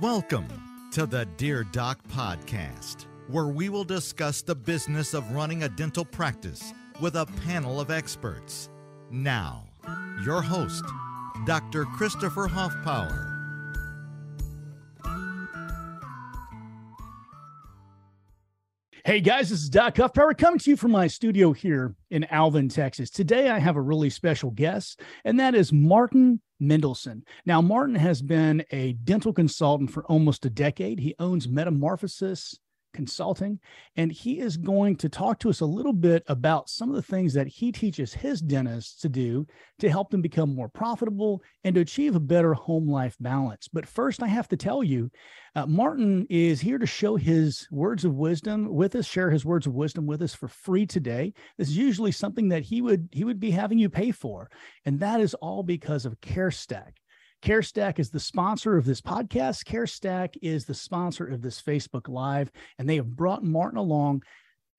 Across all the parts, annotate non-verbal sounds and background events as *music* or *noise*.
Welcome to the Dear Doc podcast, where we will discuss the business of running a dental practice with a panel of experts. Now, your host, Dr. Christopher Hoffpauir. Hey guys, this is Doc Hoffpauir coming to you from my studio here in Alvin, Texas. Today I have a really special guest, and that is Martin Mendelson. Now, Martin has been a dental consultant for almost a decade. He owns Metamorphosis Consulting, and he is going to talk to us a little bit about some of the things that he teaches his dentists to do to help them become more profitable and to achieve a better home life balance. But first, I have to tell you, uh, Martin is here to show his words of wisdom with us, share his words of wisdom with us for free today. This is usually something that he would he would be having you pay for, and that is all because of CareStack. CareStack is the sponsor of this podcast. CareStack is the sponsor of this Facebook Live, and they have brought Martin along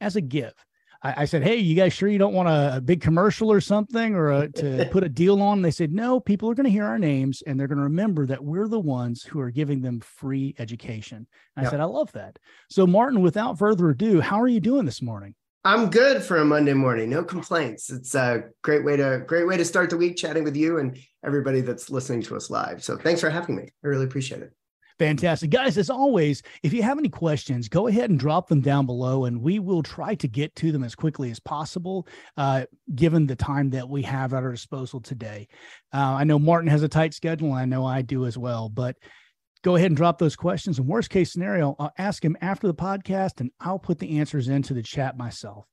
as a give. I, I said, "Hey, you guys sure you don't want a, a big commercial or something, or a, to *laughs* put a deal on?" They said, "No, people are going to hear our names, and they're going to remember that we're the ones who are giving them free education." I said, "I love that." So, Martin, without further ado, how are you doing this morning? I'm good for a Monday morning. No complaints. It's a great way to great way to start the week chatting with you and everybody that's listening to us live. So thanks for having me. I really appreciate it. Fantastic. Guys, as always, if you have any questions, go ahead and drop them down below and we will try to get to them as quickly as possible, uh, given the time that we have at our disposal today. Uh, I know Martin has a tight schedule, and I know I do as well, but go ahead and drop those questions. And worst case scenario, I'll ask him after the podcast and I'll put the answers into the chat myself.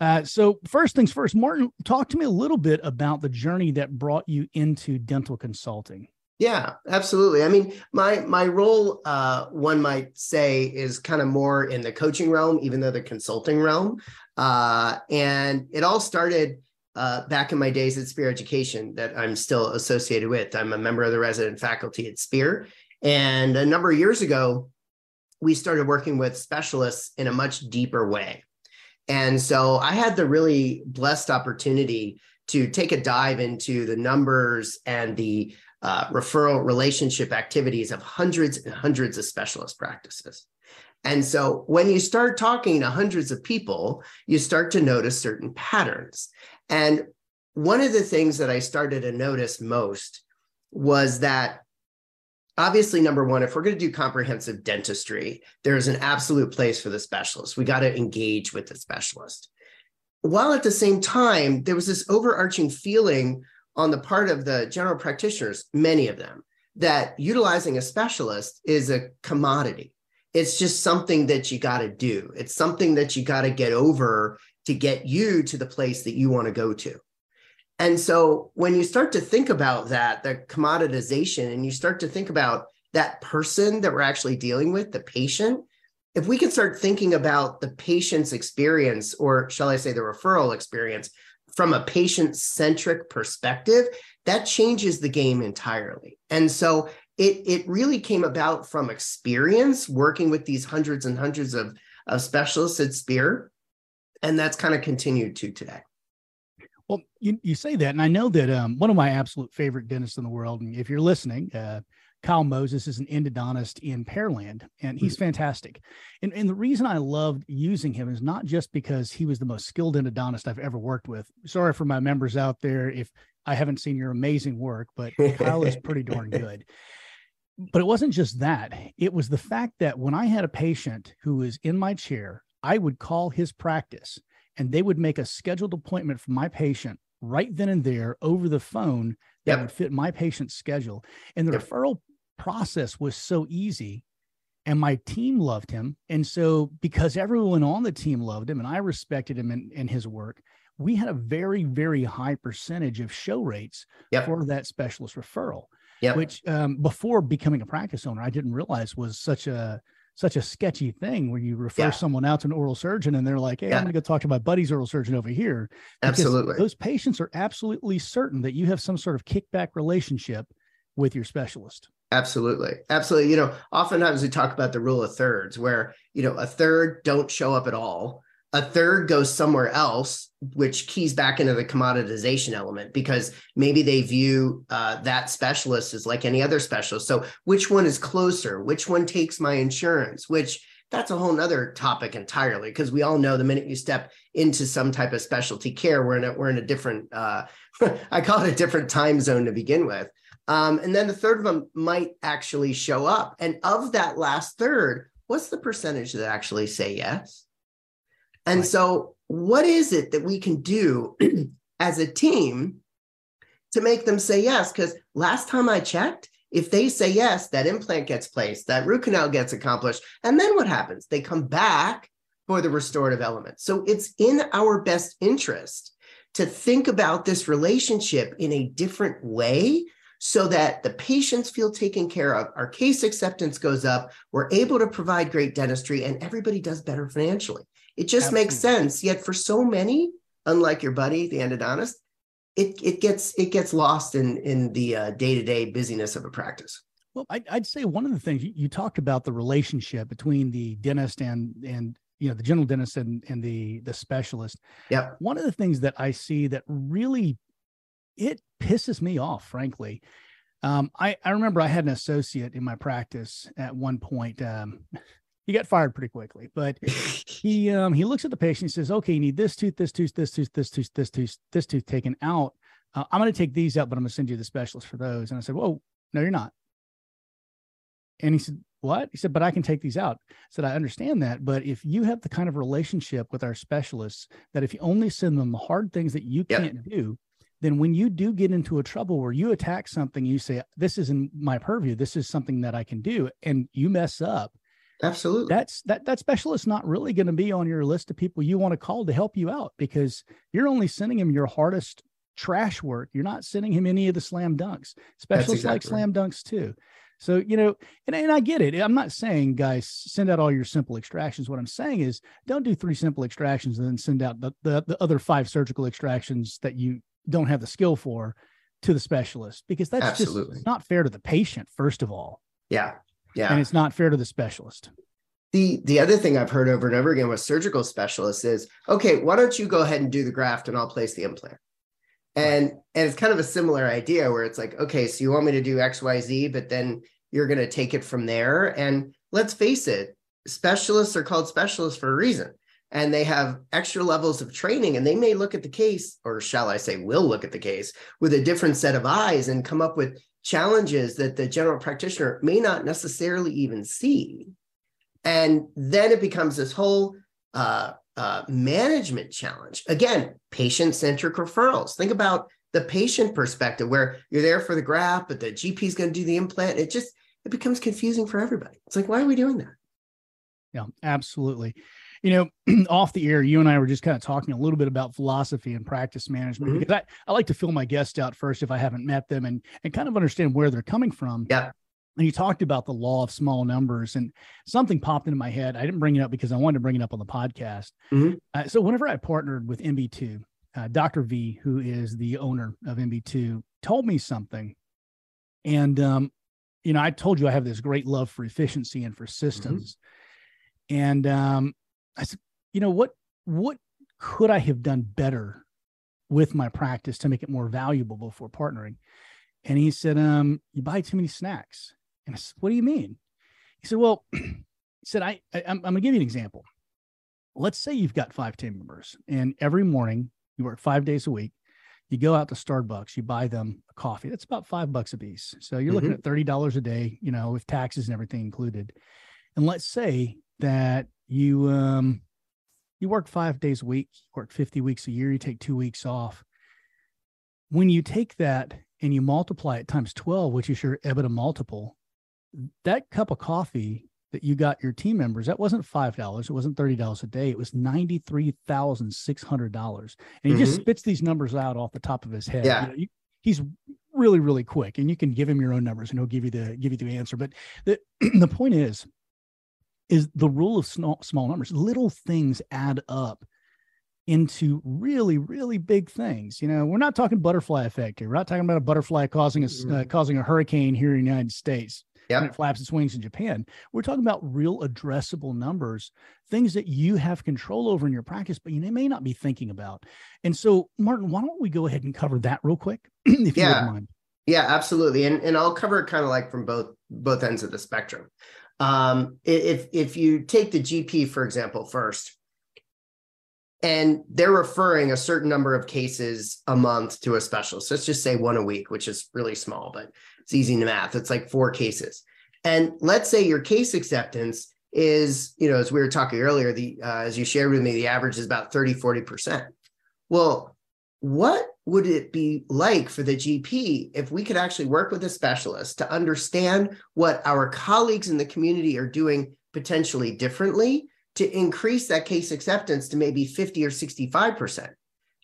Uh, so, first things first, Martin, talk to me a little bit about the journey that brought you into dental consulting. Yeah, absolutely. I mean, my my role, uh, one might say, is kind of more in the coaching realm, even though the consulting realm. Uh, and it all started uh, back in my days at Spear Education that I'm still associated with. I'm a member of the resident faculty at Spear, and a number of years ago, we started working with specialists in a much deeper way. And so I had the really blessed opportunity to take a dive into the numbers and the uh, referral relationship activities of hundreds and hundreds of specialist practices. And so when you start talking to hundreds of people, you start to notice certain patterns. And one of the things that I started to notice most was that obviously number one if we're going to do comprehensive dentistry there's an absolute place for the specialist. We got to engage with the specialist. While at the same time there was this overarching feeling on the part of the general practitioners many of them that utilizing a specialist is a commodity. It's just something that you got to do. It's something that you got to get over to get you to the place that you want to go to and so when you start to think about that, the commoditization, and you start to think about that person that we're actually dealing with, the patient, if we can start thinking about the patient's experience, or shall I say the referral experience, from a patient centric perspective, that changes the game entirely. And so it, it really came about from experience working with these hundreds and hundreds of, of specialists at Spear. And that's kind of continued to today. Well, you, you say that, and I know that um, one of my absolute favorite dentists in the world, and if you're listening, uh, Kyle Moses is an endodontist in Pearland, and he's mm-hmm. fantastic. And, and the reason I loved using him is not just because he was the most skilled endodontist I've ever worked with. Sorry for my members out there if I haven't seen your amazing work, but Kyle is pretty darn *laughs* good. But it wasn't just that, it was the fact that when I had a patient who was in my chair, I would call his practice and they would make a scheduled appointment for my patient right then and there over the phone that yep. would fit my patient's schedule. And the yep. referral process was so easy. And my team loved him. And so, because everyone on the team loved him and I respected him and his work, we had a very, very high percentage of show rates yep. for that specialist referral, which um, before becoming a practice owner, I didn't realize was such a such a sketchy thing where you refer yeah. someone out to an oral surgeon and they're like, Hey, yeah. I'm going to go talk to my buddy's oral surgeon over here. Absolutely. Those patients are absolutely certain that you have some sort of kickback relationship with your specialist. Absolutely. Absolutely. You know, oftentimes we talk about the rule of thirds where, you know, a third don't show up at all. A third goes somewhere else, which keys back into the commoditization element because maybe they view uh, that specialist as like any other specialist. So, which one is closer? Which one takes my insurance? Which that's a whole nother topic entirely because we all know the minute you step into some type of specialty care, we're in a we're in a different uh, *laughs* I call it a different time zone to begin with. Um, and then the third of them might actually show up. And of that last third, what's the percentage that actually say yes? And right. so, what is it that we can do *clears throat* as a team to make them say yes? Because last time I checked, if they say yes, that implant gets placed, that root canal gets accomplished. And then what happens? They come back for the restorative element. So, it's in our best interest to think about this relationship in a different way so that the patients feel taken care of, our case acceptance goes up, we're able to provide great dentistry, and everybody does better financially. It just Absolutely. makes sense. Yet for so many, unlike your buddy, the endodontist, it it gets it gets lost in in the day to day busyness of a practice. Well, I'd, I'd say one of the things you, you talked about the relationship between the dentist and and you know the general dentist and, and the the specialist. Yeah. One of the things that I see that really it pisses me off, frankly. Um, I I remember I had an associate in my practice at one point. Um, he got fired pretty quickly. But he um he looks at the patient. He says, "Okay, you need this tooth, this tooth, this tooth, this tooth, this tooth, this tooth taken out. Uh, I'm going to take these out, but I'm going to send you the specialist for those." And I said, "Whoa, no, you're not." And he said, "What?" He said, "But I can take these out." I said, "I understand that, but if you have the kind of relationship with our specialists that if you only send them the hard things that you yep. can't do." Then, when you do get into a trouble where you attack something, you say, This isn't my purview. This is something that I can do. And you mess up, Absolutely. That's that that specialist not really going to be on your list of people you want to call to help you out because you're only sending him your hardest trash work. You're not sending him any of the slam dunks. Specialists exactly like slam dunks too. So, you know, and, and I get it. I'm not saying, guys, send out all your simple extractions. What I'm saying is don't do three simple extractions and then send out the, the, the other five surgical extractions that you don't have the skill for to the specialist because that's Absolutely. just not fair to the patient, first of all. Yeah. Yeah. And it's not fair to the specialist. The the other thing I've heard over and over again with surgical specialists is, okay, why don't you go ahead and do the graft and I'll place the implant? And right. and it's kind of a similar idea where it's like, okay, so you want me to do XYZ, but then you're going to take it from there. And let's face it, specialists are called specialists for a reason. And they have extra levels of training, and they may look at the case, or shall I say, will look at the case with a different set of eyes and come up with challenges that the general practitioner may not necessarily even see. And then it becomes this whole uh, uh, management challenge. Again, patient centric referrals. Think about the patient perspective where you're there for the graft, but the GP is going to do the implant. It just it becomes confusing for everybody. It's like, why are we doing that? Yeah, absolutely you know, *clears throat* off the air, you and I were just kind of talking a little bit about philosophy and practice management mm-hmm. because I, I like to fill my guests out first if I haven't met them and and kind of understand where they're coming from. Yeah. And you talked about the law of small numbers, and something popped into my head. I didn't bring it up because I wanted to bring it up on the podcast. Mm-hmm. Uh, so whenever I partnered with MB2, uh, Dr. V, who is the owner of MB2, told me something, and um, you know, I told you I have this great love for efficiency and for mm-hmm. systems, mm-hmm. and um, I said, you know, what what could I have done better with my practice to make it more valuable before partnering? And he said, um, you buy too many snacks. And I said, what do you mean? He said, well, *clears throat* he said, I, I I'm, I'm gonna give you an example. Let's say you've got five team members, and every morning you work five days a week. You go out to Starbucks, you buy them a coffee. That's about five bucks a piece. So you're mm-hmm. looking at thirty dollars a day, you know, with taxes and everything included. And let's say that you um you work five days a week, work 50 weeks a year, you take two weeks off. When you take that and you multiply it times 12, which is your EBITDA multiple, that cup of coffee that you got your team members, that wasn't $5. It wasn't $30 a day. It was $93,600. And he mm-hmm. just spits these numbers out off the top of his head. Yeah. You know, you, he's really, really quick and you can give him your own numbers and he'll give you the, give you the answer. But the, *clears throat* the point is is the rule of small, small numbers. Little things add up into really, really big things. You know, we're not talking butterfly effect here. We're not talking about a butterfly causing a uh, mm-hmm. causing a hurricane here in the United States. Yep. and it flaps its wings in Japan. We're talking about real addressable numbers, things that you have control over in your practice, but you may not be thinking about. And so, Martin, why don't we go ahead and cover that real quick, *clears throat* if you Yeah. wouldn't mind? Yeah, absolutely. And and I'll cover it kind of like from both both ends of the spectrum. Um, if if you take the GP for example first, and they're referring a certain number of cases a month to a specialist. Let's just say one a week, which is really small, but it's easy to math. It's like four cases. And let's say your case acceptance is, you know, as we were talking earlier, the uh, as you shared with me, the average is about 30, 40%. Well, what would it be like for the GP if we could actually work with a specialist to understand what our colleagues in the community are doing potentially differently to increase that case acceptance to maybe 50 or 65%?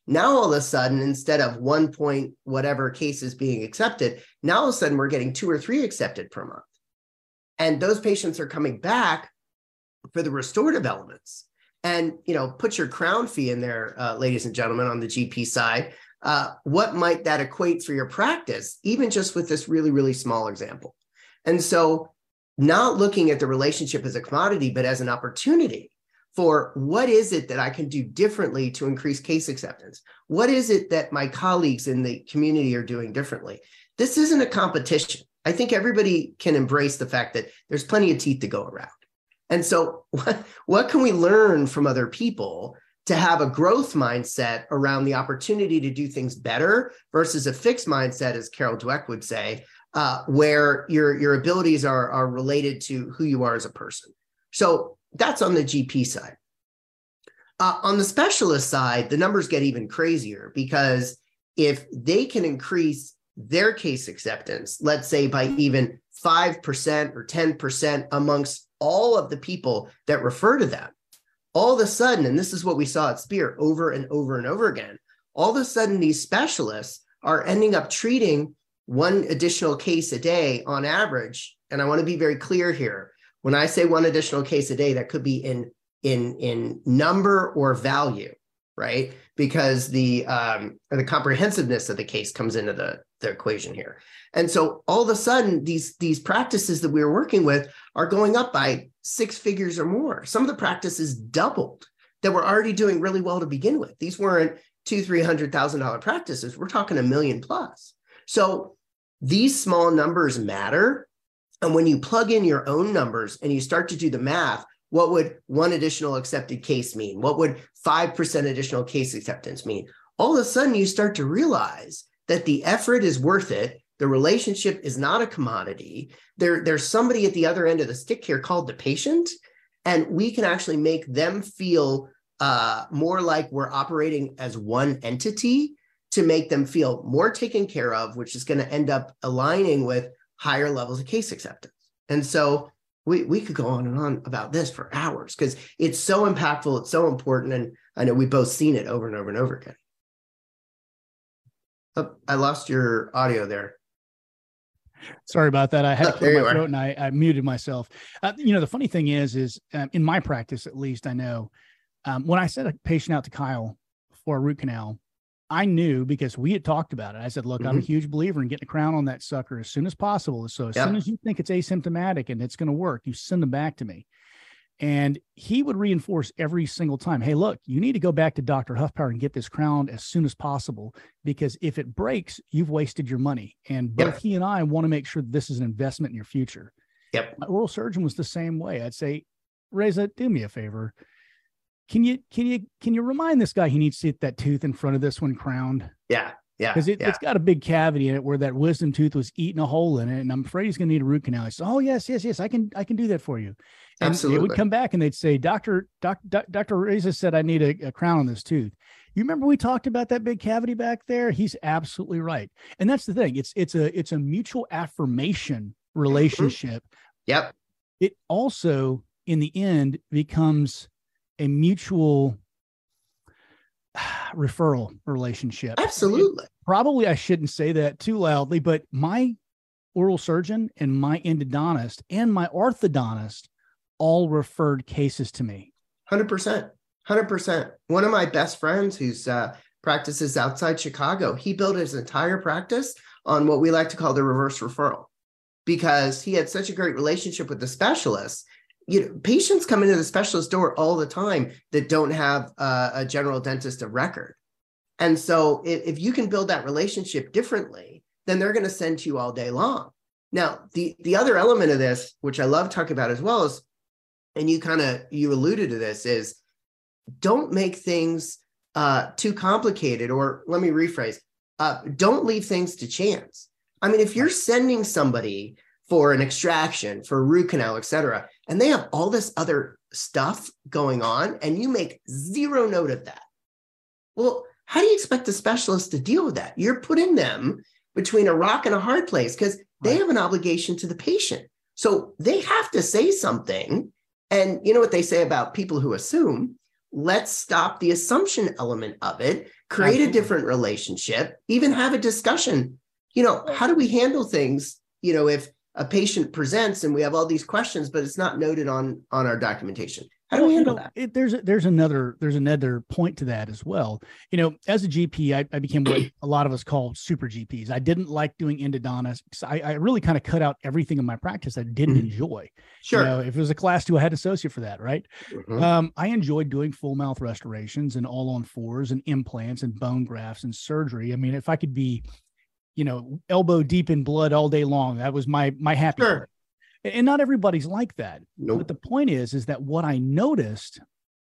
Now, all of a sudden, instead of one point whatever cases being accepted, now all of a sudden we're getting two or three accepted per month. And those patients are coming back for the restorative elements. And you know, put your crown fee in there, uh, ladies and gentlemen, on the GP side. Uh, what might that equate for your practice, even just with this really, really small example? And so, not looking at the relationship as a commodity, but as an opportunity for what is it that I can do differently to increase case acceptance? What is it that my colleagues in the community are doing differently? This isn't a competition. I think everybody can embrace the fact that there's plenty of teeth to go around. And so, what, *laughs* what can we learn from other people to have a growth mindset around the opportunity to do things better versus a fixed mindset, as Carol Dweck would say, uh, where your, your abilities are, are related to who you are as a person? So, that's on the GP side. Uh, on the specialist side, the numbers get even crazier because if they can increase their case acceptance, let's say by even 5% or 10% amongst all of the people that refer to them, all of a sudden, and this is what we saw at Spear over and over and over again, all of a sudden, these specialists are ending up treating one additional case a day on average. And I want to be very clear here. When I say one additional case a day, that could be in in in number or value, right? Because the um, the comprehensiveness of the case comes into the the equation here. And so all of a sudden, these these practices that we were working with are going up by six figures or more. Some of the practices doubled that were already doing really well to begin with. These weren't two, three hundred thousand dollar practices. We're talking a million plus. So these small numbers matter. And when you plug in your own numbers and you start to do the math, what would one additional accepted case mean? What would 5% additional case acceptance mean? All of a sudden, you start to realize that the effort is worth it. The relationship is not a commodity. There, there's somebody at the other end of the stick here called the patient, and we can actually make them feel uh, more like we're operating as one entity to make them feel more taken care of, which is going to end up aligning with higher levels of case acceptance. And so we, we could go on and on about this for hours because it's so impactful, it's so important. And I know we've both seen it over and over and over again. Oh, I lost your audio there. Sorry about that. I had Oh, to clear my are. throat and I, I muted myself. Uh, you know, the funny thing is, is um, in my practice, at least I know um, when I sent a patient out to Kyle for a root canal, I knew because we had talked about it. I said, look, I'm a mm-hmm. huge believer in getting a crown on that sucker as soon as possible. So as Yep. soon as you think it's asymptomatic and it's going to work, you send them back to me. And he would reinforce every single time, hey, look, you need to go back to Dr. Hoffpauir and get this crowned as soon as possible because if it breaks, you've wasted your money. And both Yep. he and I want to make sure this is an investment in your future. Yep. My oral surgeon was the same way. I'd say, Reza, do me a favor. Can you can you can you remind this guy he needs to get that tooth in front of this one crowned? Yeah. Yeah. because it, yeah. it's got a big cavity in it where that wisdom tooth was eating a hole in it, and I'm afraid he's going to need a root canal. I said, "Oh yes, yes, yes, I can, I can do that for you." And they Absolutely. would come back and they'd say, "Doctor, doc, doc, Doctor Reza said I need a, a crown on this tooth." You remember we talked about that big cavity back there? He's absolutely right, and that's the thing. It's it's a it's a mutual affirmation mm-hmm. relationship. Yep. It also, in the end, becomes a mutual *sighs* referral relationship Absolutely. probably I shouldn't say that too loudly, but my oral surgeon and my endodontist and my orthodontist all referred cases to me. 100%. 100%. One of my best friends who's uh, practices outside Chicago, he built his entire practice on what we like to call the reverse referral. because he had such a great relationship with the specialist you know patients come into the specialist door all the time that don't have uh, a general dentist of record. And so if, if you can build that relationship differently then they're going to send to you all day long. Now the the other element of this which i love talking about as well is and you kind of you alluded to this is don't make things uh, too complicated or let me rephrase uh, don't leave things to chance. I mean if you're sending somebody for an extraction for a root canal et cetera and they have all this other stuff going on and you make zero note of that. Well how do you expect a specialist to deal with that? You're putting them between a rock and a hard place because they right. have an obligation to the patient. So they have to say something and you know what they say about people who assume? Let's stop the assumption element of it create Absolutely. a different relationship even have a discussion. You know how do we handle things you know if a patient presents and we have all these questions but it's not noted on on our documentation. How do we handle you know, that? it, there's there's another there's another point to that as well. You know as a gp i, I became what a lot of us call super gps i didn't like doing endodontics i, I really kind of cut out everything in my practice i didn't mm-hmm. enjoy. Sure. you know, if it was a class two i had an associate for that right? Mm-hmm. um, i enjoyed doing full mouth restorations and all on fours and implants and bone grafts and surgery. I mean if i could be you know, elbow deep in blood all day long. That was my my happy. Sure. And not everybody's like that. Nope. But the point is, is that what I noticed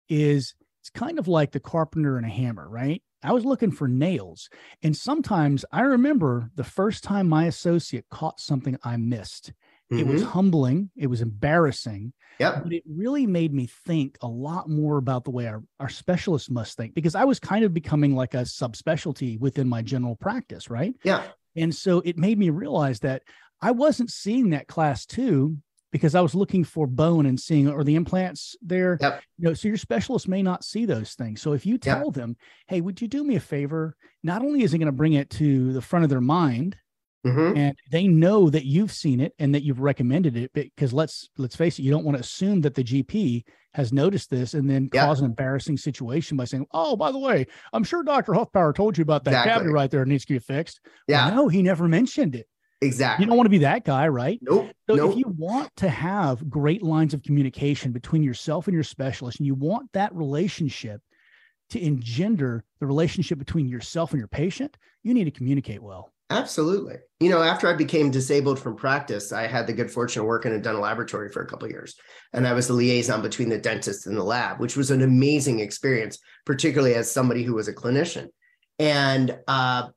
is it's kind of like the carpenter and a hammer, right? I was looking for nails. And sometimes I remember the first time my associate caught something I missed. Mm-hmm. It was mm-hmm. humbling, it was embarrassing. Yep. But it really made me think a lot more about the way our, our specialists must think because I was kind of becoming like a subspecialty within my general practice, right? Yeah. And so it made me realize that I wasn't seeing that class two because I was looking for bone and seeing or the implants there. Yep. You know, so your specialist may not see those things. So if you tell yep. them, hey, would you do me a favor? Not only is it going to bring it to the front of their mind, Mm-hmm. and they know that you've seen it and that you've recommended it because let's let's face it you don't want to assume that the gp has noticed this and then yep. cause an embarrassing situation by saying oh by the way i'm sure dr hoffpauir told you about that exactly. cavity right there it needs to get fixed yeah well, no he never mentioned it exactly you don't want to be that guy right nope so nope. if you want to have great lines of communication between yourself and your specialist and you want that relationship to engender the relationship between yourself and your patient you need to communicate well Absolutely. You know, after I became disabled from practice, I had the good fortune of working in a dental laboratory for a couple of years. And I was the liaison between the dentist and the lab, which was an amazing experience, particularly as somebody who was a clinician. And uh,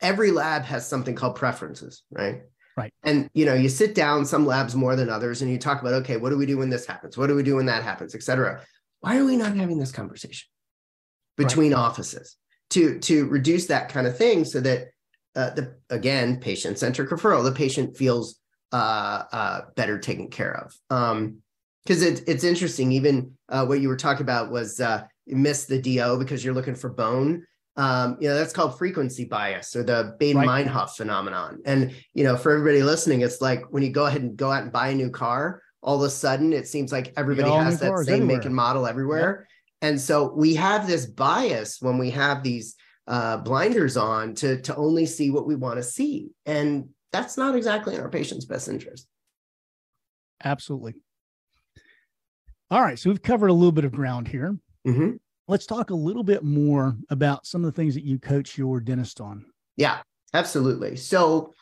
every lab has something called preferences, right? Right. And you know, you sit down, some labs more than others, and you talk about, okay, what do we do when this happens? What do we do when that happens, et cetera? Why are we not having this conversation between right. offices to to reduce that kind of thing so that uh, the again patient-centric referral. The patient feels uh, uh, better taken care of. Because um, it, it's interesting. Even uh, what you were talking about was uh, you miss the do because you're looking for bone. Um, you know that's called frequency bias or the Baader-Meinhof right. phenomenon. And you know for everybody listening it's like when you go ahead and go out and buy a new car all of a sudden it seems like everybody has that same everywhere. make and model everywhere. And so we have this bias when we have these uh, blinders on to to only see what we want to see, and that's not exactly in our patient's best interest. Absolutely. All right, so we've covered a little bit of ground here. Mm-hmm. Let's talk a little bit more about some of the things that you coach your dentist on. Yeah, absolutely. So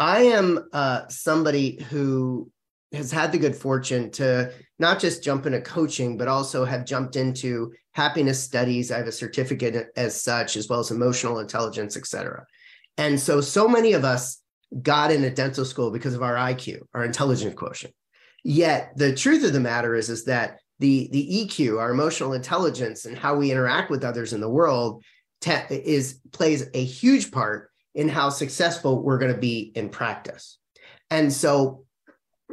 I am uh, somebody who has had the good fortune to not just jump into coaching, but also have jumped into happiness studies. I have a certificate as such, as well as emotional intelligence, et cetera. And so, so many of us got into dental school because of our IQ, our intelligence quotient. Yet the truth of the matter is, is that the, the EQ, our emotional intelligence, and how we interact with others in the world te- is plays a huge part in how successful we're going to be in practice. And so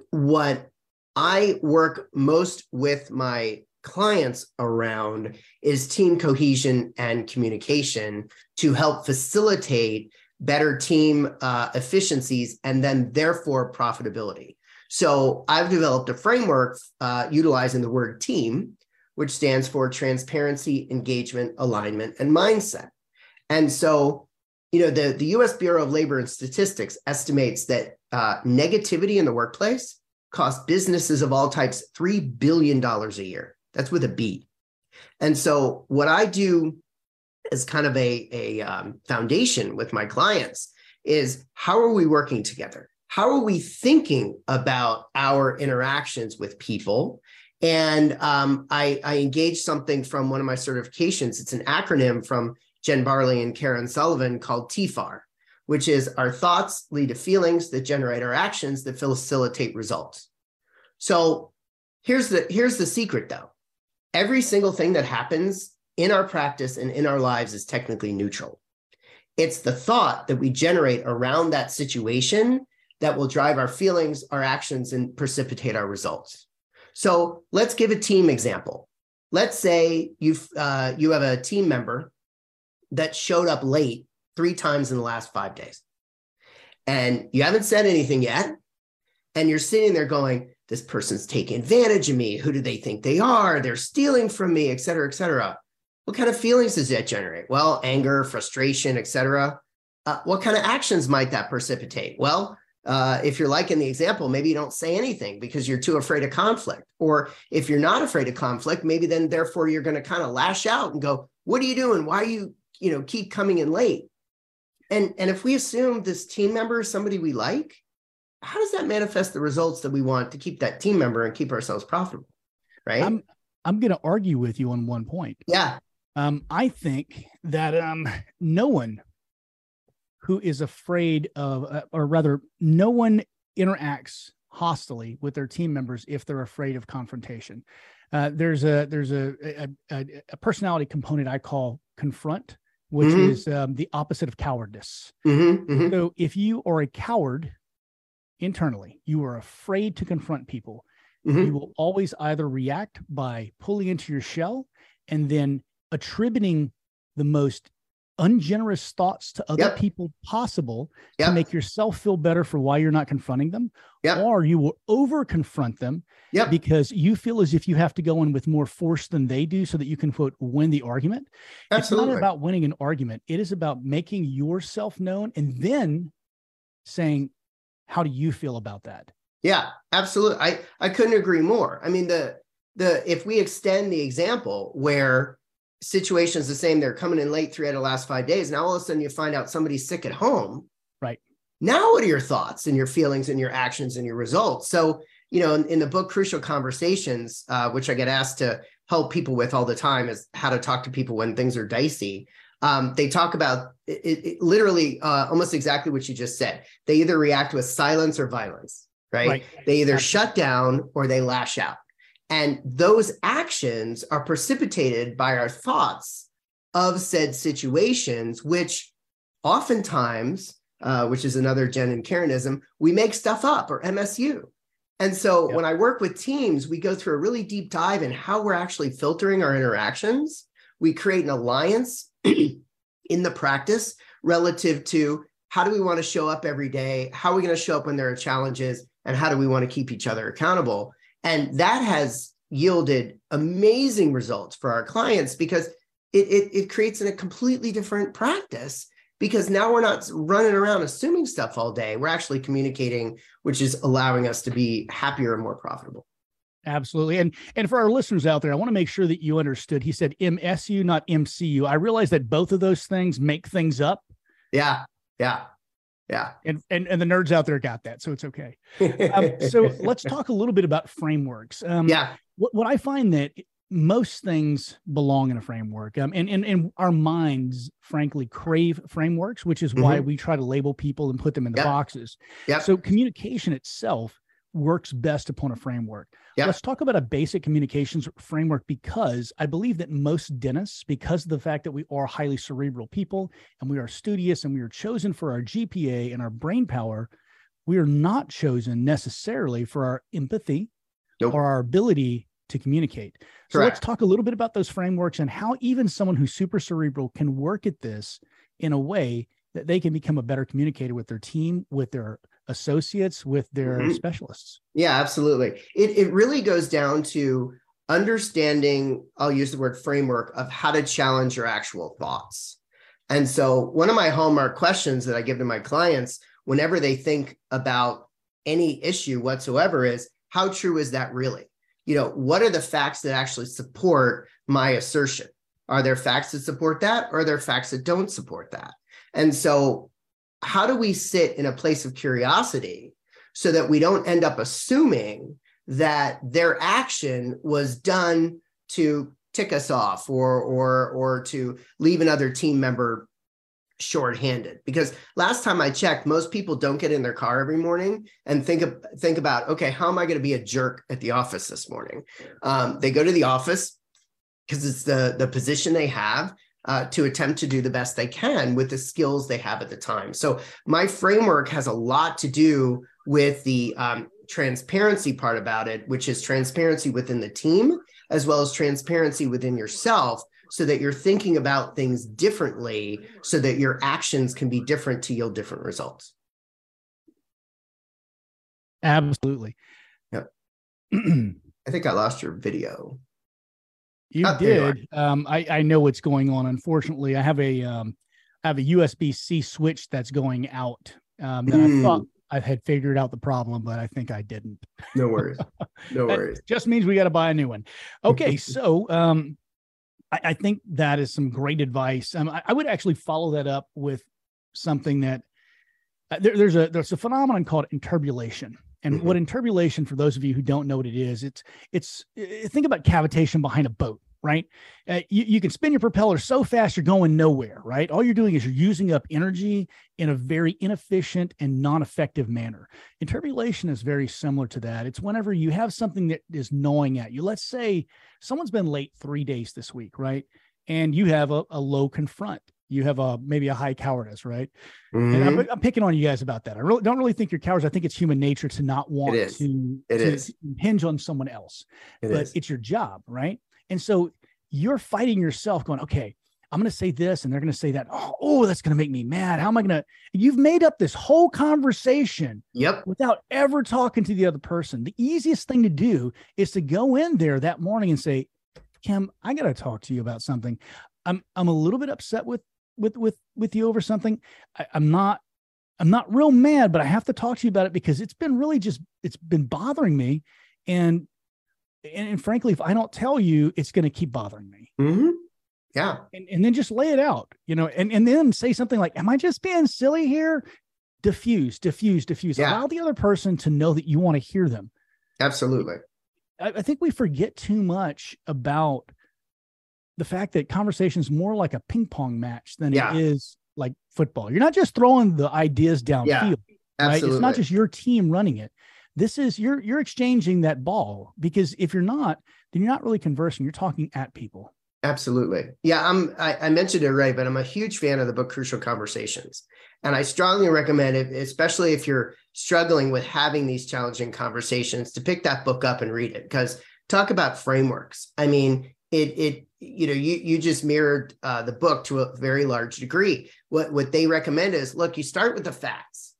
what I work most with my clients around is team cohesion and communication to help facilitate better team uh, efficiencies and then therefore profitability. So I've developed a framework uh, utilizing the word team, which stands for transparency, engagement, alignment, and mindset. And so you know, the, the US Bureau of Labor and Statistics estimates that uh, negativity in the workplace costs businesses of all types $3 billion a year. That's with a B. And so, what I do as kind of a, a um, foundation with my clients is how are we working together? How are we thinking about our interactions with people? And um, I, I engaged something from one of my certifications. It's an acronym from Jen Barley and Karen Sullivan called TFAR, which is our thoughts lead to feelings that generate our actions that facilitate results. So here's the here's the secret though. Every single thing that happens in our practice and in our lives is technically neutral. It's the thought that we generate around that situation that will drive our feelings, our actions, and precipitate our results. So let's give a team example. Let's say you've uh, you have a team member that showed up late three times in the last five days, and you haven't said anything yet, and you're sitting there going, "This person's taking advantage of me. Who do they think they are? They're stealing from me, et cetera, et cetera." What kind of feelings does that generate? Well, anger, frustration, etc. Uh, what kind of actions might that precipitate? Well, uh, if you're like in the example, maybe you don't say anything because you're too afraid of conflict. Or if you're not afraid of conflict, maybe then therefore you're going to kind of lash out and go, "What are you doing? Why are you, you know, keep coming in late?" And and if we assume this team member is somebody we like, how does that manifest the results that we want to keep that team member and keep ourselves profitable? Right. I'm I'm going to argue with you on one point. Yeah. Um, I think that um, no one who is afraid of, uh, or rather, no one interacts hostily with their team members if they're afraid of confrontation. Uh, there's a there's a, a, a, a personality component I call confront, which mm-hmm. is um, the opposite of cowardice. Mm-hmm, mm-hmm. So if you are a coward internally, you are afraid to confront people. Mm-hmm. You will always either react by pulling into your shell and then attributing the most ungenerous thoughts to other yep. people possible yep. to make yourself feel better for why you're not confronting them yep. or you will over confront them because you feel as if you have to go in with more force than they do so that you can quote win the argument Absolutely. it's not about winning an argument it is about making yourself known and then saying how do you feel about that yeah absolutely i i couldn't agree more i mean the the if we extend the example where situation's the same. They're coming in late three out of the last five days. Now all of a sudden you find out somebody's sick at home. Right. Now what are your thoughts and your feelings and your actions and your results? So, you know, in, in the book Crucial Conversations, uh, which I get asked to help people with all the time, is how to talk to people when things are dicey. Um, they talk about it, it literally uh, almost exactly what you just said. They either react with silence or violence, right? right. They either shut down or they lash out. And those actions are precipitated by our thoughts of said situations, which oftentimes, uh, which is another Jen and Karenism, we make stuff up or MSU. And so yep. when I work with teams, we go through a really deep dive in how we're actually filtering our interactions. We create an alliance *clears throat* in the practice relative to how do we want to show up every day? How are we going to show up when there are challenges? And how do we want to keep each other accountable? And that has yielded amazing results for our clients because it, it, it creates a completely different practice because now we're not running around assuming stuff all day. We're actually communicating, which is allowing us to be happier and more profitable. Absolutely. And and for our listeners out there, I want to make sure that you understood. He said MSU, not MCU. I realize that both of those things make things up. Yeah. Yeah. Yeah. And, and and the nerds out there got that. So it's okay. Um, *laughs* so let's talk a little bit about frameworks. Um, yeah. What, what I find that most things belong in a framework. Um, and, and, and our minds, frankly, crave frameworks, which is why mm-hmm. we try to label people and put them in the yep. boxes. Yeah. So communication itself works best upon a framework. Yep. Let's talk about a basic communications framework because I believe that most dentists, because of the fact that we are highly cerebral people and we are studious and we are chosen for our GPA and our brain power, we are not chosen necessarily for our empathy nope. or our ability to communicate. So Correct. let's talk a little bit about those frameworks and how even someone who's super cerebral can work at this in a way that they can become a better communicator with their team, with their associates with their mm-hmm. specialists. Yeah, absolutely. It it really goes down to understanding, I'll use the word framework of how to challenge your actual thoughts. And so, one of my hallmark questions that I give to my clients whenever they think about any issue whatsoever is how true is that really? You know, what are the facts that actually support my assertion? Are there facts that support that, or are there facts that don't support that? And so, how do we sit in a place of curiosity so that we don't end up assuming that their action was done to tick us off or or or to leave another team member shorthanded? Because last time i checked most people don't get in their car every morning and think of, think about okay how am i going to be a jerk at the office this morning? Um, they go to the office because it's the the position they have uh, to attempt to do the best they can with the skills they have at the time so my framework has a lot to do with the um, transparency part about it which is transparency within the team as well as transparency within yourself so that you're thinking about things differently so that your actions can be different to yield different results. Absolutely. Yep. *clears throat* I think I lost your video. You oh, did. Um, I, I know what's going on. Unfortunately, I have a um, I have a USB C switch that's going out um, that mm. I thought I had figured out the problem, but I think I didn't. No worries. *laughs* No worries. just means we got to buy a new one. Okay, *laughs* so um, I, I, think that is some great advice. Um, I, I, would actually follow that up with something that uh, there, there's a there's a phenomenon called interbulation. And mm-hmm. what interbulation, for those of you who don't know what it is, it's it's think about cavitation behind a boat right? Uh, you, you can spin your propeller so fast you're going nowhere, right? All you're doing is you're using up energy in a very inefficient and non-effective manner. Interbulation is very similar to that. It's whenever you have something that is gnawing at you. Let's say someone's been late three days this week, right? And you have a, a low confront. You have a maybe a high cowardice, right? Mm-hmm. And I'm, I'm, picking on you guys about that. I really don't really think you're cowards. I think it's human nature to not want to, it to hinge on someone else. It but is. it's your job, right? And so you're fighting yourself going, okay, I'm going to say this and they're going to say that. Oh, oh that's going to make me mad. How am I going to? You've made up this whole conversation yep. without ever talking to the other person. The easiest thing to do is to go in there that morning and say, Kim, I got to talk to you about something. I'm, I'm a little bit upset with, with, with, with you over something. I, I'm not, I'm not real mad, but I have to talk to you about it because it's been really just, it's been bothering me. And and, and frankly, if I don't tell you, it's going to keep bothering me. Mm-hmm. Yeah. And, and then just lay it out, you know, and, and then say something like, Am I just being silly here? Diffuse, diffuse, diffuse. Yeah. Allow the other person to know that you want to hear them. Absolutely. I, I think we forget too much about the fact that conversation is more like a ping pong match than yeah. it is like football. You're not just throwing the ideas downfield, yeah, right? It's not just your team running it. This is you're you're exchanging that ball because if you're not then you're not really conversing. You're talking at people. Absolutely. Yeah i'm i, I mentioned it right but i'm a huge fan of the book crucial conversations. And i strongly recommend it especially if you're struggling with having these challenging conversations to pick that book up and read it. Because talk about frameworks. I mean it it you know you you just mirrored uh, the book to a very large degree. What what they recommend is look you start with the facts.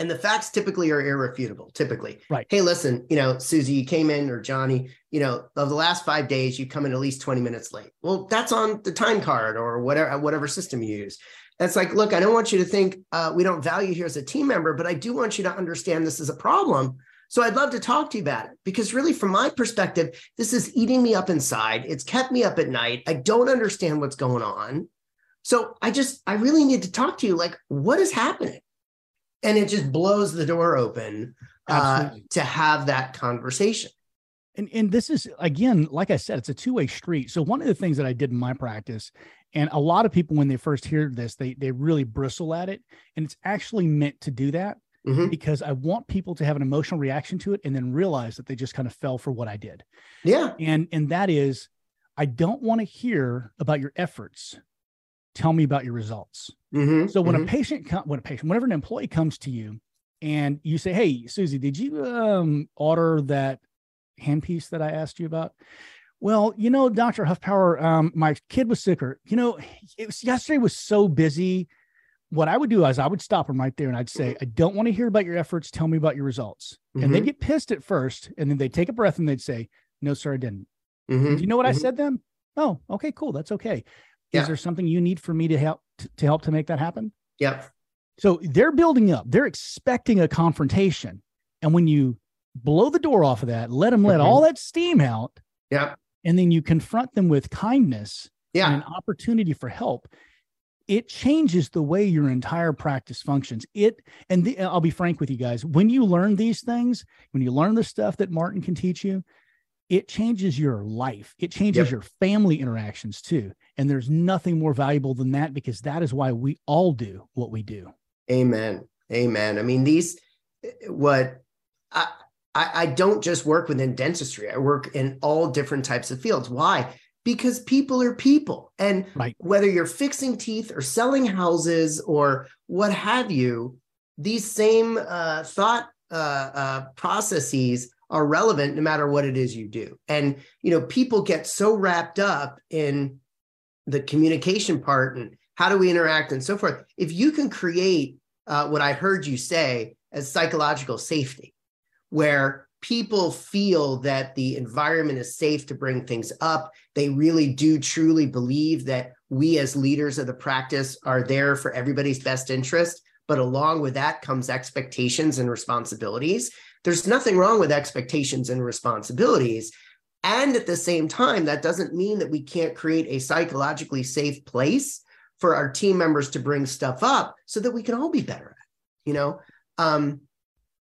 And the facts typically are irrefutable typically. Right. Hey listen you know susie you came in or johnny you know of the last five days you come in at least 20 minutes late. Well that's on the time card or whatever whatever system you use. It's like look i don't want you to think uh, we don't value you as a team member but i do want you to understand this is a problem so i'd love to talk to you about it because really from my perspective this is eating me up inside. It's kept me up at night. I don't understand what's going on. So i just i really need to talk to you like what is happening? And it just blows the door open uh, to have that conversation. And, and this is again, like I said, it's a two way street. So one of the things that I did in my practice, and a lot of people when they first hear this, they they really bristle at it, and it's actually meant to do that mm-hmm. because I want people to have an emotional reaction to it and then realize that they just kind of fell for what I did. Yeah, and and that is, I don't want to hear about your efforts tell me about your results. Mm-hmm, so when mm-hmm. a patient, when a patient, whenever an employee comes to you and you say, "Hey, Susie, did you um, order that handpiece that I asked you about?" Well, you know, Doctor Hoffpauir, um, my kid was sicker. You know, it was, yesterday was so busy. What I would do is I would stop them right there and I'd say, "I don't want to hear about your efforts. Tell me about your results." Mm-hmm. And they'd get pissed at first, and then they'd take a breath and they'd say, "No, sir, I didn't." Mm-hmm. Do you know what I mm-hmm. said then? Oh, okay, cool. That's okay. Yeah. Is there something you need for me to help to help to make that happen. Yep. So they're building up. They're expecting a confrontation, and when you blow the door off of that, let them let Mhm. all that steam out, Yep. and then you confront them with kindness Yeah. and an opportunity for help. It changes the way your entire practice functions. It and the, I'll be frank with you guys. When you learn these things, when you learn the stuff that Martin can teach you, it changes your life. It changes Yep. your family interactions too. And there's nothing more valuable than that because that is why we all do what we do. Amen. Amen. I mean, these what I, I I don't just work within dentistry. I work in all different types of fields. Why? Because people are people. And Right. whether you're fixing teeth or selling houses or what have you, these same uh, thought uh, uh, processes are relevant no matter what it is you do. And you know, people get so wrapped up in the communication part and how do we interact and so forth. If you can create uh, what I heard you say as psychological safety, where people feel that the environment is safe to bring things up. They really do truly believe that we, as leaders of the practice, are there for everybody's best interest. But along with that comes expectations and responsibilities. There's nothing wrong with expectations and responsibilities. And at the same time, that doesn't mean that we can't create a psychologically safe place for our team members to bring stuff up so that we can all be better at. You know, um,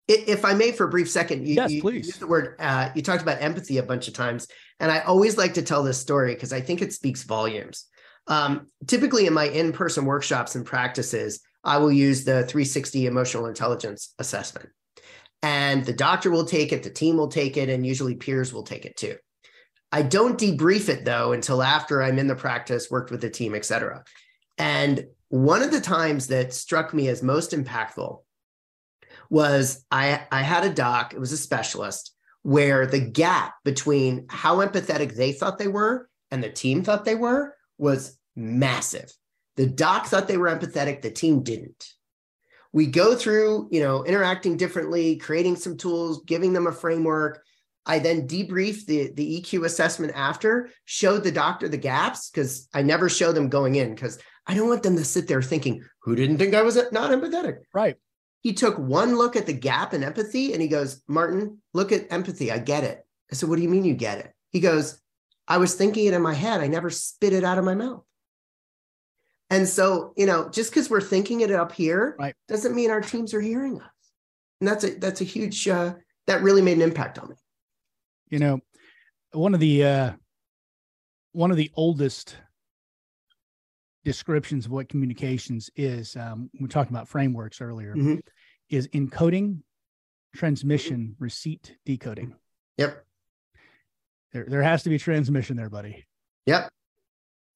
if I may, for a brief second, you, Yes, you please. used the word. Uh, you talked about empathy a bunch of times, and I always like to tell this story because I think it speaks volumes. Um, typically, in my in-person workshops and practices, I will use the 360 emotional intelligence assessment, and the doctor will take it, the team will take it, and usually peers will take it too. I don't debrief it though until after I'm in the practice, worked with the team, et cetera. And one of the times that struck me as most impactful was I, I had a doc, it was a specialist, where the gap between how empathetic they thought they were and the team thought they were was massive. The doc thought they were empathetic, the team didn't. We go through, you know, interacting differently, creating some tools, giving them a framework. I then debriefed the, the EQ assessment after, showed the doctor the gaps because I never show them going in because I don't want them to sit there thinking, who didn't think I was not empathetic? Right. He took one look at the gap in empathy and he goes, Martin, look at empathy. I get it. I said, What do you mean you get it? He goes, I was thinking it in my head. I never spit it out of my mouth. And so, you know, just because we're thinking it up here Right. doesn't mean our teams are hearing us. And that's a that's a huge uh, that really made an impact on me. You know, one of the uh one of the oldest descriptions of what communications is, um, we talked about frameworks earlier, Mhm. is encoding, transmission, receipt, decoding. Yep. There, there has to be transmission there, buddy. Yep.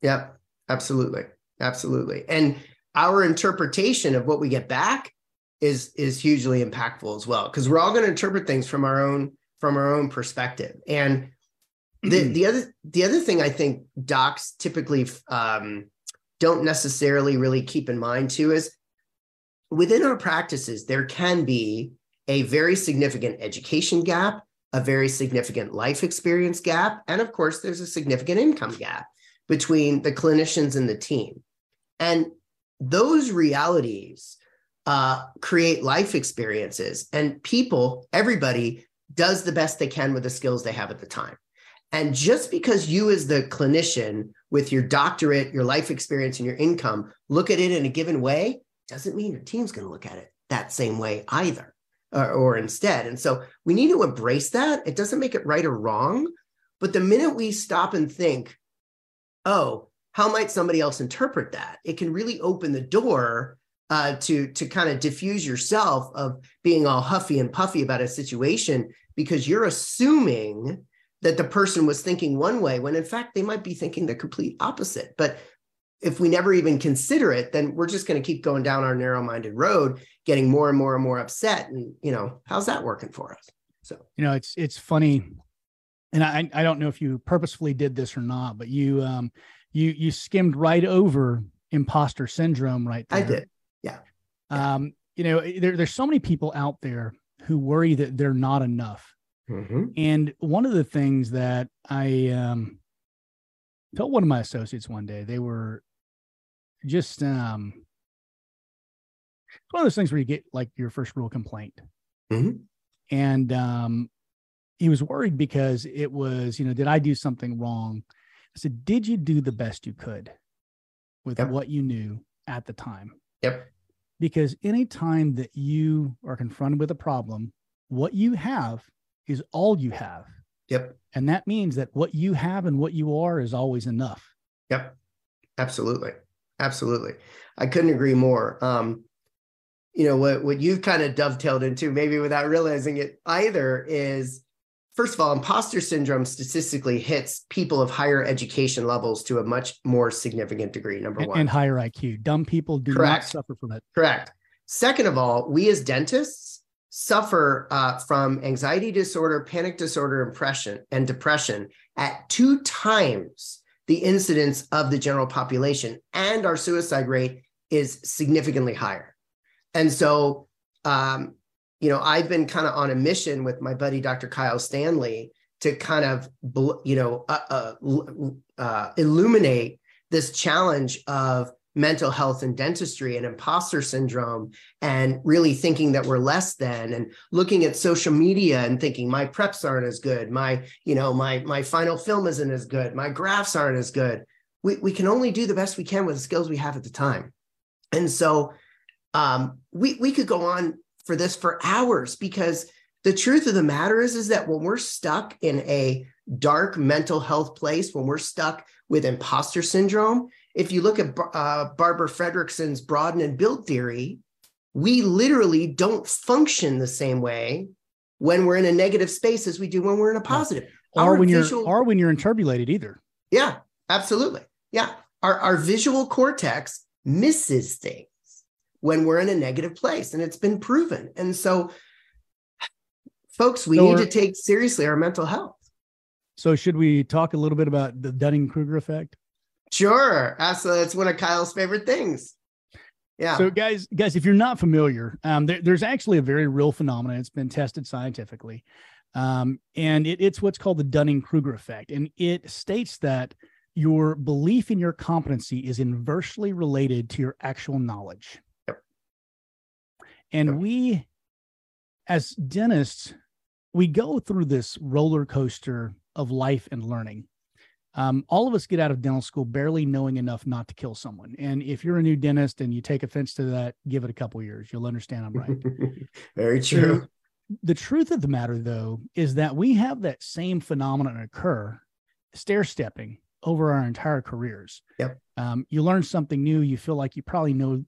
Yep. Absolutely. Absolutely. And our interpretation of what we get back is is hugely impactful as well because we're all going to interpret things from our own from our own perspective. And the *clears throat* the other the other thing I think docs typically um, don't necessarily really keep in mind too is within our practices there can be a very significant education gap, a very significant life experience gap, and of course there's a significant income gap between the clinicians and the team. And those realities uh, create life experiences, and people, everybody does the best they can with the skills they have at the time. And just because you, as the clinician, with your doctorate, your life experience, and your income, look at it in a given way, doesn't mean your team's going to look at it that same way either, or, or instead. And so we need to embrace that. It doesn't make it right or wrong. But the minute we stop and think, oh, how might somebody else interpret that? It can really open the door uh, to to kind of diffuse yourself of being all huffy and puffy about a situation because you're assuming that the person was thinking one way when in fact they might be thinking the complete opposite. But if we never even consider it, then we're just going to keep going down our narrow-minded road, getting more and more and more upset. And you know, how's that working for us? So You know, it's it's funny, and I I don't know if you purposefully did this or not, but you um you you skimmed right over imposter syndrome right there. I did. Yeah. Um, you know, there, there's so many people out there who worry that they're not enough. Mhm. And one of the things that I um, told one of my associates one day, they were just um it's one of those things where you get like your first real complaint. Mhm. And um he was worried because it was, you know, did I do something wrong? I said, did you do the best you could with Yep. what you knew at the time? Yep. Because anytime that you are confronted with a problem, what you have is all you have. Yep. And that means that what you have and what you are is always enough. Yep. Absolutely. Absolutely. I couldn't agree more. Um, you know, what, what you've kind of dovetailed into, maybe without realizing it either, is first of all, imposter syndrome statistically hits people of higher education levels to a much more significant degree. Number and, one. and higher IQ. Dumb people do Correct. not suffer from it. Correct. Second of all, we as dentists suffer uh, from anxiety disorder, panic disorder, impression, and depression at two times the incidence of the general population, and our suicide rate is significantly higher. And so, um, you know, I've been kind of on a mission with my buddy Dr. Kyle Stanley to kind of, you know, uh, uh, uh, illuminate this challenge of mental health and dentistry and imposter syndrome and really thinking that we're less than and looking at social media and thinking my preps aren't as good. My you know my my final film isn't as good. My graphs aren't as good. We, we can only do the best we can with the skills we have at the time. And so um, we we could go on for this for hours because the truth of the matter is is that when we're stuck in a dark mental health place when we're stuck with imposter syndrome if you look at uh, Barbara Fredrickson's broaden and build theory, we literally don't function the same way when we're in a negative space as we do when we're in a positive. Or Our when visual- you're or when you're interpolated either. yeah, absolutely. Yeah. Our, our visual cortex misses things when we're in a negative place, and it's been proven. And so, folks, we So need to take seriously our mental health. So should we talk a little bit about the Dunning-Kruger effect? Sure. Absolutely. That's one of Kyle's favorite things. Yeah. So, guys, guys, if you're not familiar, um, there, there's actually a very real phenomenon. It's been tested scientifically, um, and it, it's what's called the Dunning-Kruger effect, and it states that your belief in your competency is inversely related to your actual knowledge. Yep. And Yep. we, as dentists, we go through this roller coaster of life and learning. Um, all of us get out of dental school barely knowing enough not to kill someone. And if you're a new dentist and you take offense to that, give it a couple years. You'll understand I'm right. *laughs* Very true. the truth of the matter, though, is that we have that same phenomenon occur, stair stepping over our entire careers. Yep. Um, you learn something new. You feel like you probably know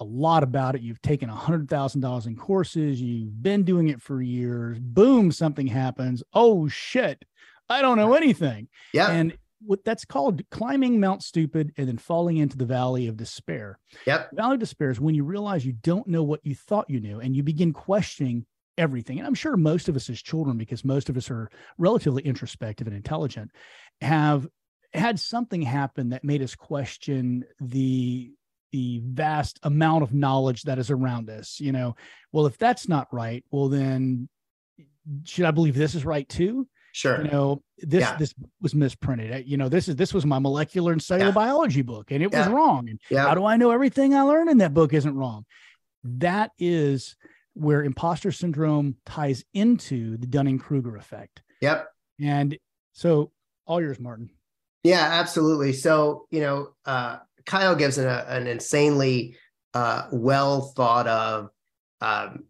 a lot about it. You've taken a hundred thousand dollars in courses. You've been doing it for years. Boom, something happens. Oh shit, I don't know anything. Yeah. And what that's called climbing Mount Stupid and then falling into the valley of despair. Yep. Valley of despair is when you realize you don't know what you thought you knew and you begin questioning everything. And I'm sure most of us as children, because most of us are relatively introspective and intelligent, have had something happen that made us question the the vast amount of knowledge that is around us. You know, well, if that's not right, well then should I believe this is right too? Sure. you know this Yeah. this was misprinted you know this is this was my molecular and cellular Yeah. biology book and it was wrong and yeah. how do i know everything i learned in that book isn't wrong that is where imposter syndrome ties into the dunning-kruger effect Yep. and so all yours martin Yeah, absolutely. So, you know, uh, Kyle gives an, a, an insanely uh, well thought of um,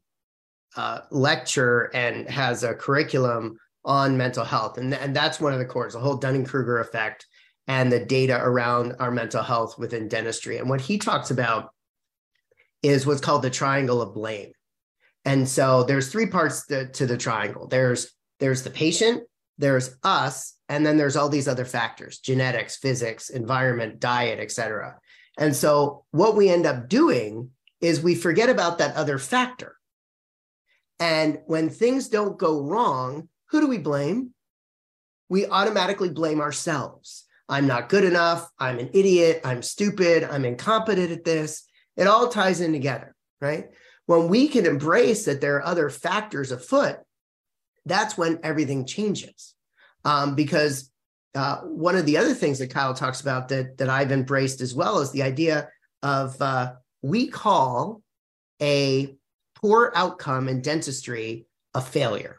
uh, lecture and has a curriculum on mental health. And, and that's one of the cores, the whole Dunning Kruger effect and the data around our mental health within dentistry. And what he talks about is what's called the triangle of blame. And so there's three parts to, to the triangle. There's there's the patient, there's us, and then there's all these other factors: genetics, physics, environment, diet, etc. And so what we end up doing is we forget about that other factor. And when things don't go wrong, who do we blame? We automatically blame ourselves. I'm not good enough. I'm an idiot. I'm stupid. I'm incompetent at this. It all ties in together, right? When we can embrace that there are other factors afoot, that's when everything changes. Um, because uh, one of the other things that Kyle talks about that that I've embraced as well is the idea of uh, we call a poor outcome in dentistry a failure.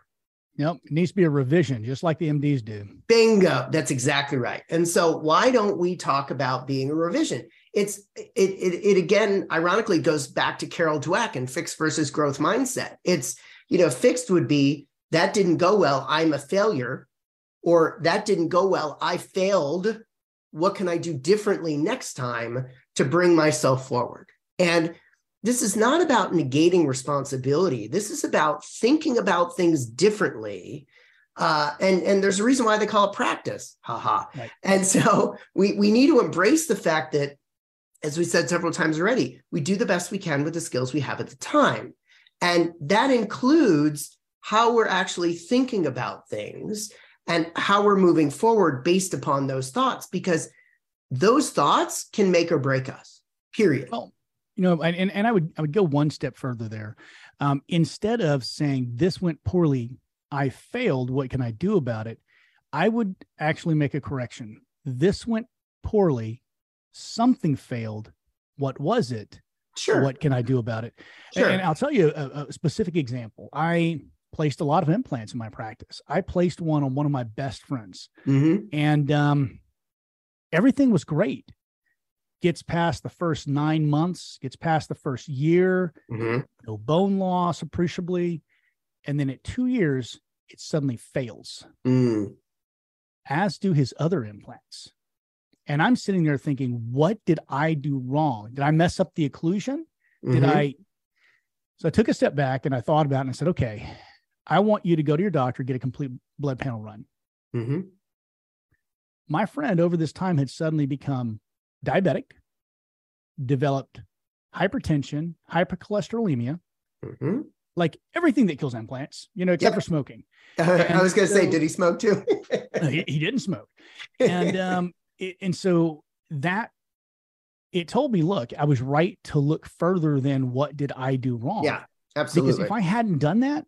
Yep. It needs to be a revision, just like the MDs do. Bingo. That's exactly right. And so why don't we talk about being a revision? It's it it, it again ironically goes back to Carol Dweck and fixed versus growth mindset. It's you know, fixed would be that didn't go well, I'm a failure, or that didn't go well, I failed. What can I do differently next time to bring myself forward? And this is not about negating responsibility. This is about thinking about things differently. Uh, and and there's a reason why they call it practice. Haha. Right. And so we we need to embrace the fact that, as we said several times already, we do the best we can with the skills we have at the time, and that includes how we're actually thinking about things and how we're moving forward based upon those thoughts, because those thoughts can make or break us. Period. Well, you know, and, and I would I would go one step further there. Um, instead of saying this went poorly, I failed. What can I do about it? I would actually make a correction. This went poorly. Something failed. What was it? Sure. What can I do about it? Sure. And, and I'll tell you a, a specific example. I placed a lot of implants in my practice. I placed one on one of my best friends, mm-hmm. and um, everything was great gets past the first nine months, gets past the first year, mm-hmm. no bone loss appreciably. And then at two years, it suddenly fails, mm. as do his other implants. And I'm sitting there thinking, what did I do wrong? Did I mess up the occlusion? Mm-hmm. Did I? So I took a step back and I thought about it and I said, okay, I want you to go to your doctor, get a complete blood panel run. Mm-hmm. My friend over this time had suddenly become diabetic, developed hypertension, hypercholesterolemia, mm-hmm. like everything that kills implants, you know, except yep. for smoking. *laughs* I was going to so, say, did he smoke too? *laughs* he, he, didn't smoke. *laughs* And, um, it, and so that it told me, look, I was right to look further than what did I do wrong? Yeah, absolutely. Because if I hadn't done that,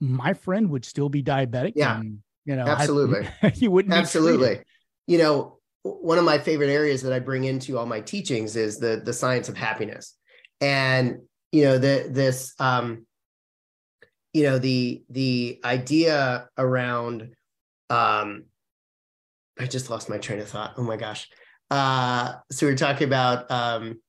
my friend would still be diabetic. Yeah. And, you know, absolutely. he wouldn't. Absolutely. You know, one of my favorite areas that I bring into all my teachings is the the science of happiness, and you know the this um, you know the the idea around um, I just lost my train of thought. Oh my gosh. Uh, so we are talking about um,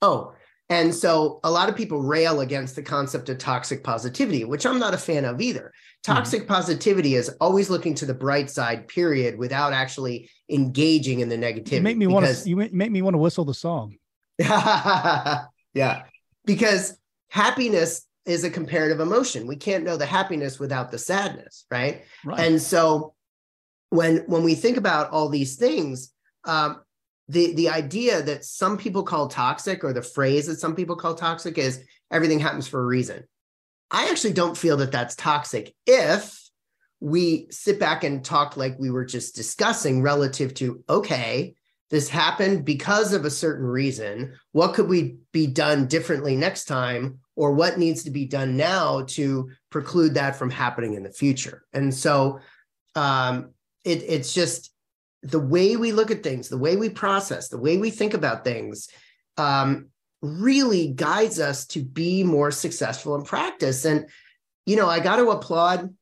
oh and so a lot of people rail against the concept of toxic positivity, which I'm not a fan of either. Mm-hmm. Toxic mm-hmm. positivity is always looking to the bright side, period, without actually engaging in the negativity. You make me want to you make me want to whistle the song. *laughs* yeah. Because happiness is a comparative emotion. We can't know the happiness without the sadness, right? right. And so when when we think about all these things, um, the the idea that some people call toxic or the phrase that some people call toxic is everything happens for a reason. I actually don't feel that that's toxic if we sit back and talk like we were just discussing relative to okay this happened because of a certain reason. What could we be done differently next time? Or what needs to be done now to preclude that from happening in the future? And so um, it, it's just the way we look at things, the way we process, the way we think about things, um, really guides us to be more successful in practice. And, you know, I got to applaud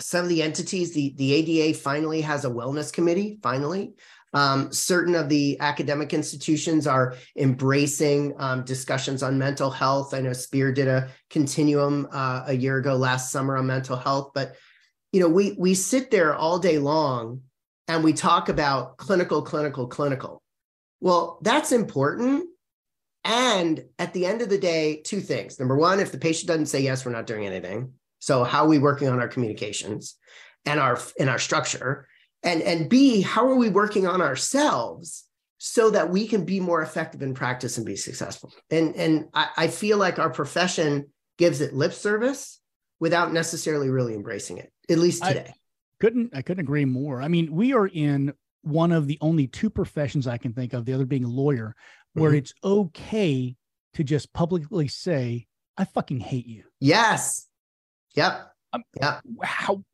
some of the entities. The, the ADA finally has a wellness committee, finally. Um, certain of the academic institutions are embracing um, discussions on mental health. I know Spear did a continuum uh, a year ago last summer on mental health, but you know we we sit there all day long and we talk about clinical, clinical, clinical. Well, that's important. And at the end of the day, two things. Number one, if the patient doesn't say yes, we're not doing anything. So how are we working on our communications and our in our structure? And and B, how are we working on ourselves so that we can be more effective in practice and be successful? And and I, I feel like our profession gives it lip service without necessarily really embracing it, at least today. I, couldn't I couldn't agree more. I mean, we are in one of the only two professions I can think of, the other being a lawyer, where mm-hmm. it's okay to just publicly say, I fucking hate you. Yes. Yep. Um, yeah. How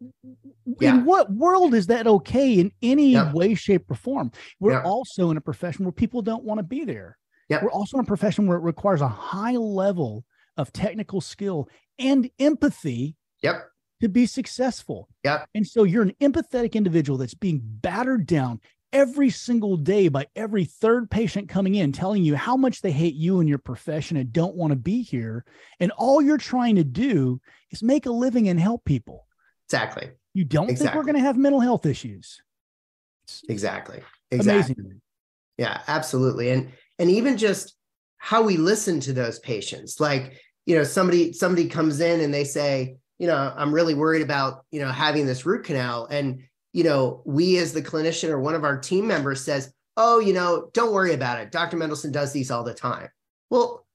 yeah. in what world is that okay in any yep. way, shape, or form? We're yep. also in a profession where people don't want to be there. Yep. We're also in a profession where it requires a high level of technical skill and empathy Yep. To be successful. Yeah. And so you're an empathetic individual that's being battered down every single day by every third patient coming in telling you how much they hate you and your profession and don't want to be here. And all you're trying to do is make a living and help people. Exactly. You don't think we're going to have mental health issues. It's Exactly. Exactly. amazing. Yeah, absolutely. And and even just how we listen to those patients. Like, you know, somebody somebody comes in and they say, you know, I'm really worried about, you know, having this root canal and you know, we as the clinician or one of our team members says, "Oh, you know, don't worry about it. Dr. Mendelson does these all the time." Well,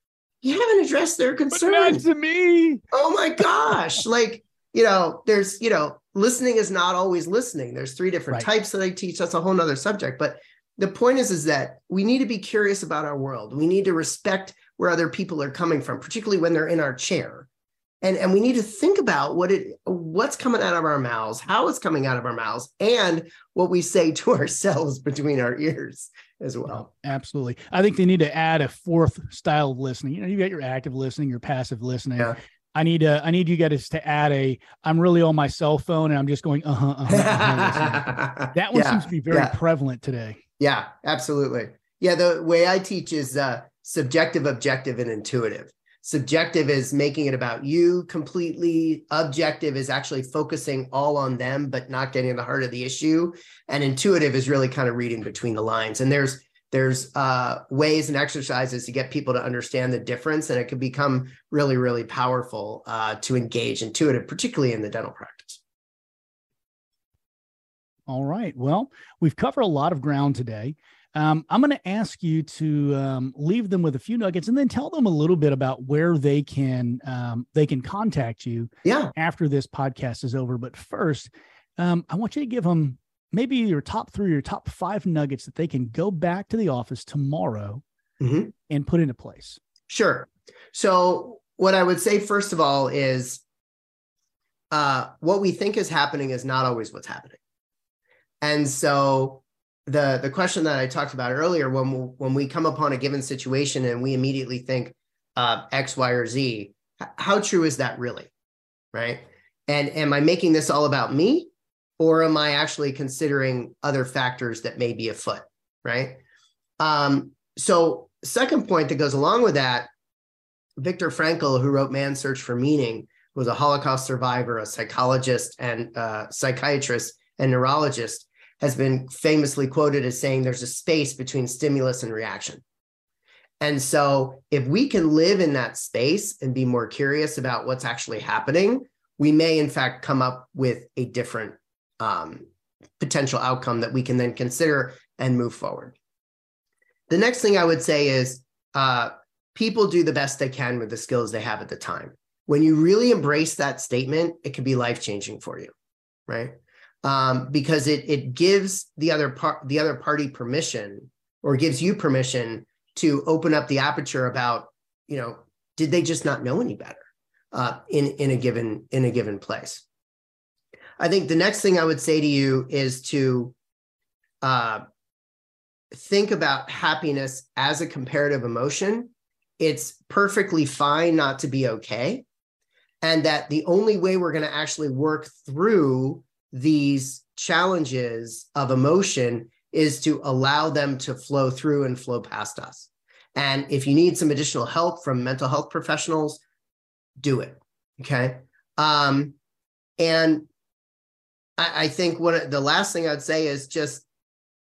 you haven't addressed their concerns. to me. oh my gosh *laughs* like you know there's you know listening is not always listening there's three different Right. types that i teach that's a whole nother subject but the point is is that we need to be curious about our world we need to respect where other people are coming from particularly when they're in our chair and and we need to think about what it what's coming out of our mouths how it's coming out of our mouths and what we say to *laughs* ourselves between our ears as well Absolutely. I think they need to add a fourth style of listening. You know, you got your active listening, your passive listening. Yeah. I need to, I need you guys to add a, I'm really on my cell phone and I'm just going, uh-huh, uh-huh, uh-huh. *laughs* That one Yeah, seems to be very yeah. prevalent today. Yeah, absolutely. Yeah, the way I teach is uh, subjective, objective, and intuitive. Subjective is making it about you completely. Objective is actually focusing all on them, but not getting to the heart of the issue. And intuitive is really kind of reading between the lines. And there's there's uh, ways and exercises to get people to understand the difference, and it can become really, really powerful uh, to engage intuitive, particularly in the dental practice. All right. Well, we've covered a lot of ground today. Um, I'm going to ask you to um, leave them with a few nuggets and then tell them a little bit about where they can um, they can contact you Yeah, after this podcast is over. But first, um, I want you to give them maybe your top three or top five nuggets that they can go back to the office tomorrow Mhm. and put into place. Sure. So, what I would say first of all is uh, what we think is happening is not always what's happening. And so, the the question that I talked about earlier, when we, when we come upon a given situation and we immediately think uh, X, Y, or Z, how true is that really? Right? And am I making this all about me, or am I actually considering other factors that may be afoot? Right? Um, so, second point that goes along with that, Viktor Frankl, who wrote Man's Search for Meaning, was a Holocaust survivor, a psychologist and uh, psychiatrist and neurologist, has been famously quoted as saying there's a space between stimulus and reaction. And so, if we can live in that space and be more curious about what's actually happening, we may, in fact, come up with a different um, potential outcome that we can then consider and move forward. The next thing I would say is uh, people do the best they can with the skills they have at the time. When you really embrace that statement, it can be life changing for you, right? Um, because it it gives the other part the other party permission or gives you permission to open up the aperture about you know did they just not know any better uh, in in a given in a given place. I think the next thing I would say to you is to uh, think about happiness as a comparative emotion, it's perfectly fine not to be okay. And that the only way we're going to actually work through these challenges of emotion is to allow them to flow through and flow past us. And if you need some additional help from mental health professionals, do it. Okay. Um, and I, I think what the last thing I'd say is just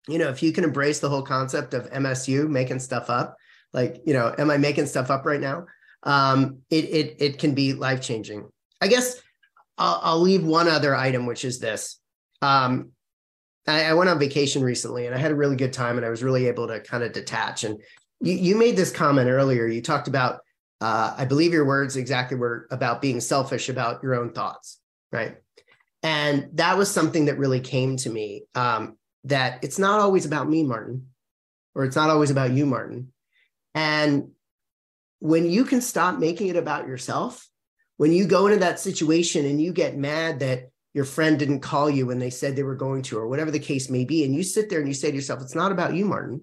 you know, if you can embrace the whole concept of MSU making stuff up, like, you know, am I making stuff up right now? Um, it it it can be life changing. I guess I'll, I'll leave one other item, which is this. Um, I, I went on vacation recently, and I had a really good time, and I was really able to kind of detach. And you you made this comment earlier. You talked about, uh, I believe your words exactly were about being selfish about your own thoughts, right? And that was something that really came to me. Um, that it's not always about me, Martin, or it's not always about you, Martin. And when you can stop making it about yourself, when you go into that situation and you get mad that your friend didn't call you when they said they were going to, or whatever the case may be, and you sit there and you say to yourself, it's not about you, Martin.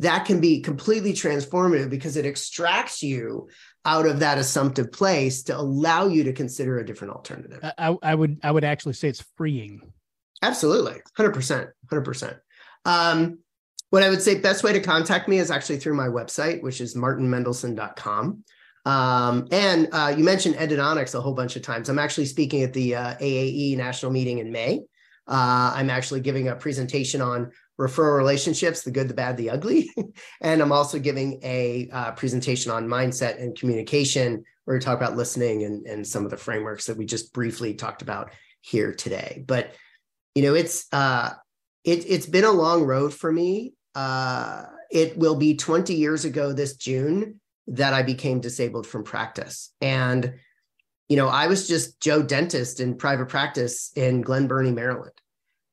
that can be completely transformative because it extracts you out of that assumptive place to allow you to consider a different alternative. I, I would I would actually say it's freeing. Absolutely, hundred percent, hundred percent. Um, what I would say best way to contact me is actually through my website, which is martinmendelson.com. Um, and uh, you mentioned endodontics a whole bunch of times. I'm actually speaking at the uh, AAE national meeting in May. Uh, I'm actually giving a presentation on referral relationships, the good, the bad, the ugly. *laughs* and I'm also giving a uh, presentation on mindset and communication where we talk about listening and, and some of the frameworks that we just briefly talked about here today. But, you know, it's, uh, it, it's been a long road for me. Uh, it will be 20 years ago this June that I became disabled from practice. And, you know, I was just Joe dentist in private practice in Glen Burnie, Maryland.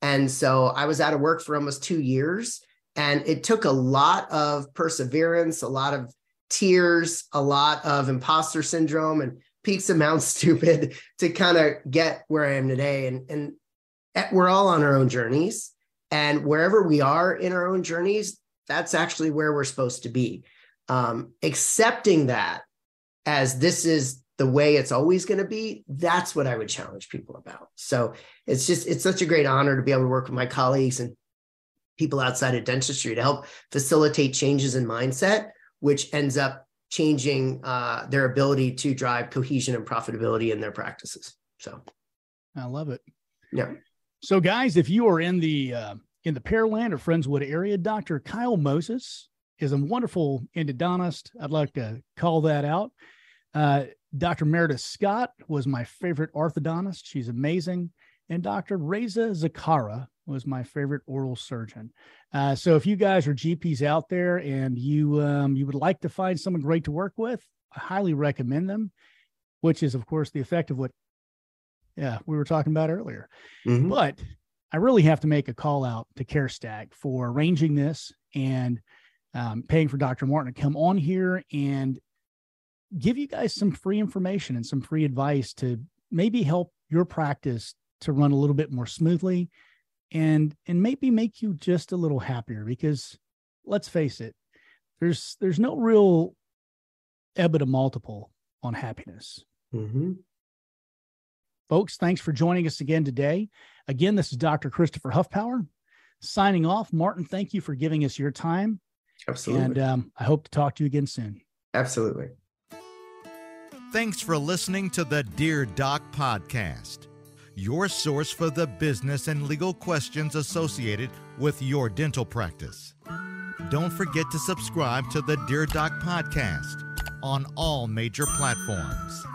And so I was out of work for almost two years. And it took a lot of perseverance, a lot of tears, a lot of imposter syndrome and peaks of Mount *laughs* Stupid to kind of get where I am today. And, and eh, we're all on our own journeys. And wherever we are in our own journeys, that's actually where we're supposed to be. Um, accepting that as this is the way it's always going to be, that's what I would challenge people about. So it's just, it's such a great honor to be able to work with my colleagues and people outside of dentistry to help facilitate changes in mindset, which ends up changing uh, their ability to drive cohesion and profitability in their practices. So I love it. Yeah. So guys, if you are in the, uh, in the Pearland or Friendswood area, Dr. Kyle Moses is a wonderful endodontist. I'd like to call that out. Uh, Dr. Meredith Scott was my favorite orthodontist. She's amazing. And Dr. Reza Zakara was my favorite oral surgeon. Uh, so if you guys are GPs out there and you um, you would like to find someone great to work with, I highly recommend them. Which is, of course, the effect of what, yeah, we were talking about earlier. Mm-hmm. But I really have to make a call out to CareStack for arranging this and um, paying for Dr. Martin to come on here and give you guys some free information and some free advice to maybe help your practice to run a little bit more smoothly and and maybe make you just a little happier because let's face it there's there's no real EBITDA multiple on happiness mm-hmm. folks thanks for joining us again today again this is dr christopher hoffpauir signing off martin thank you for giving us your time absolutely and um, i hope to talk to you again soon absolutely Thanks for listening to the Dear Doc podcast, your source for the business and legal questions associated with your dental practice. Don't forget to subscribe to the Dear Doc podcast on all major platforms.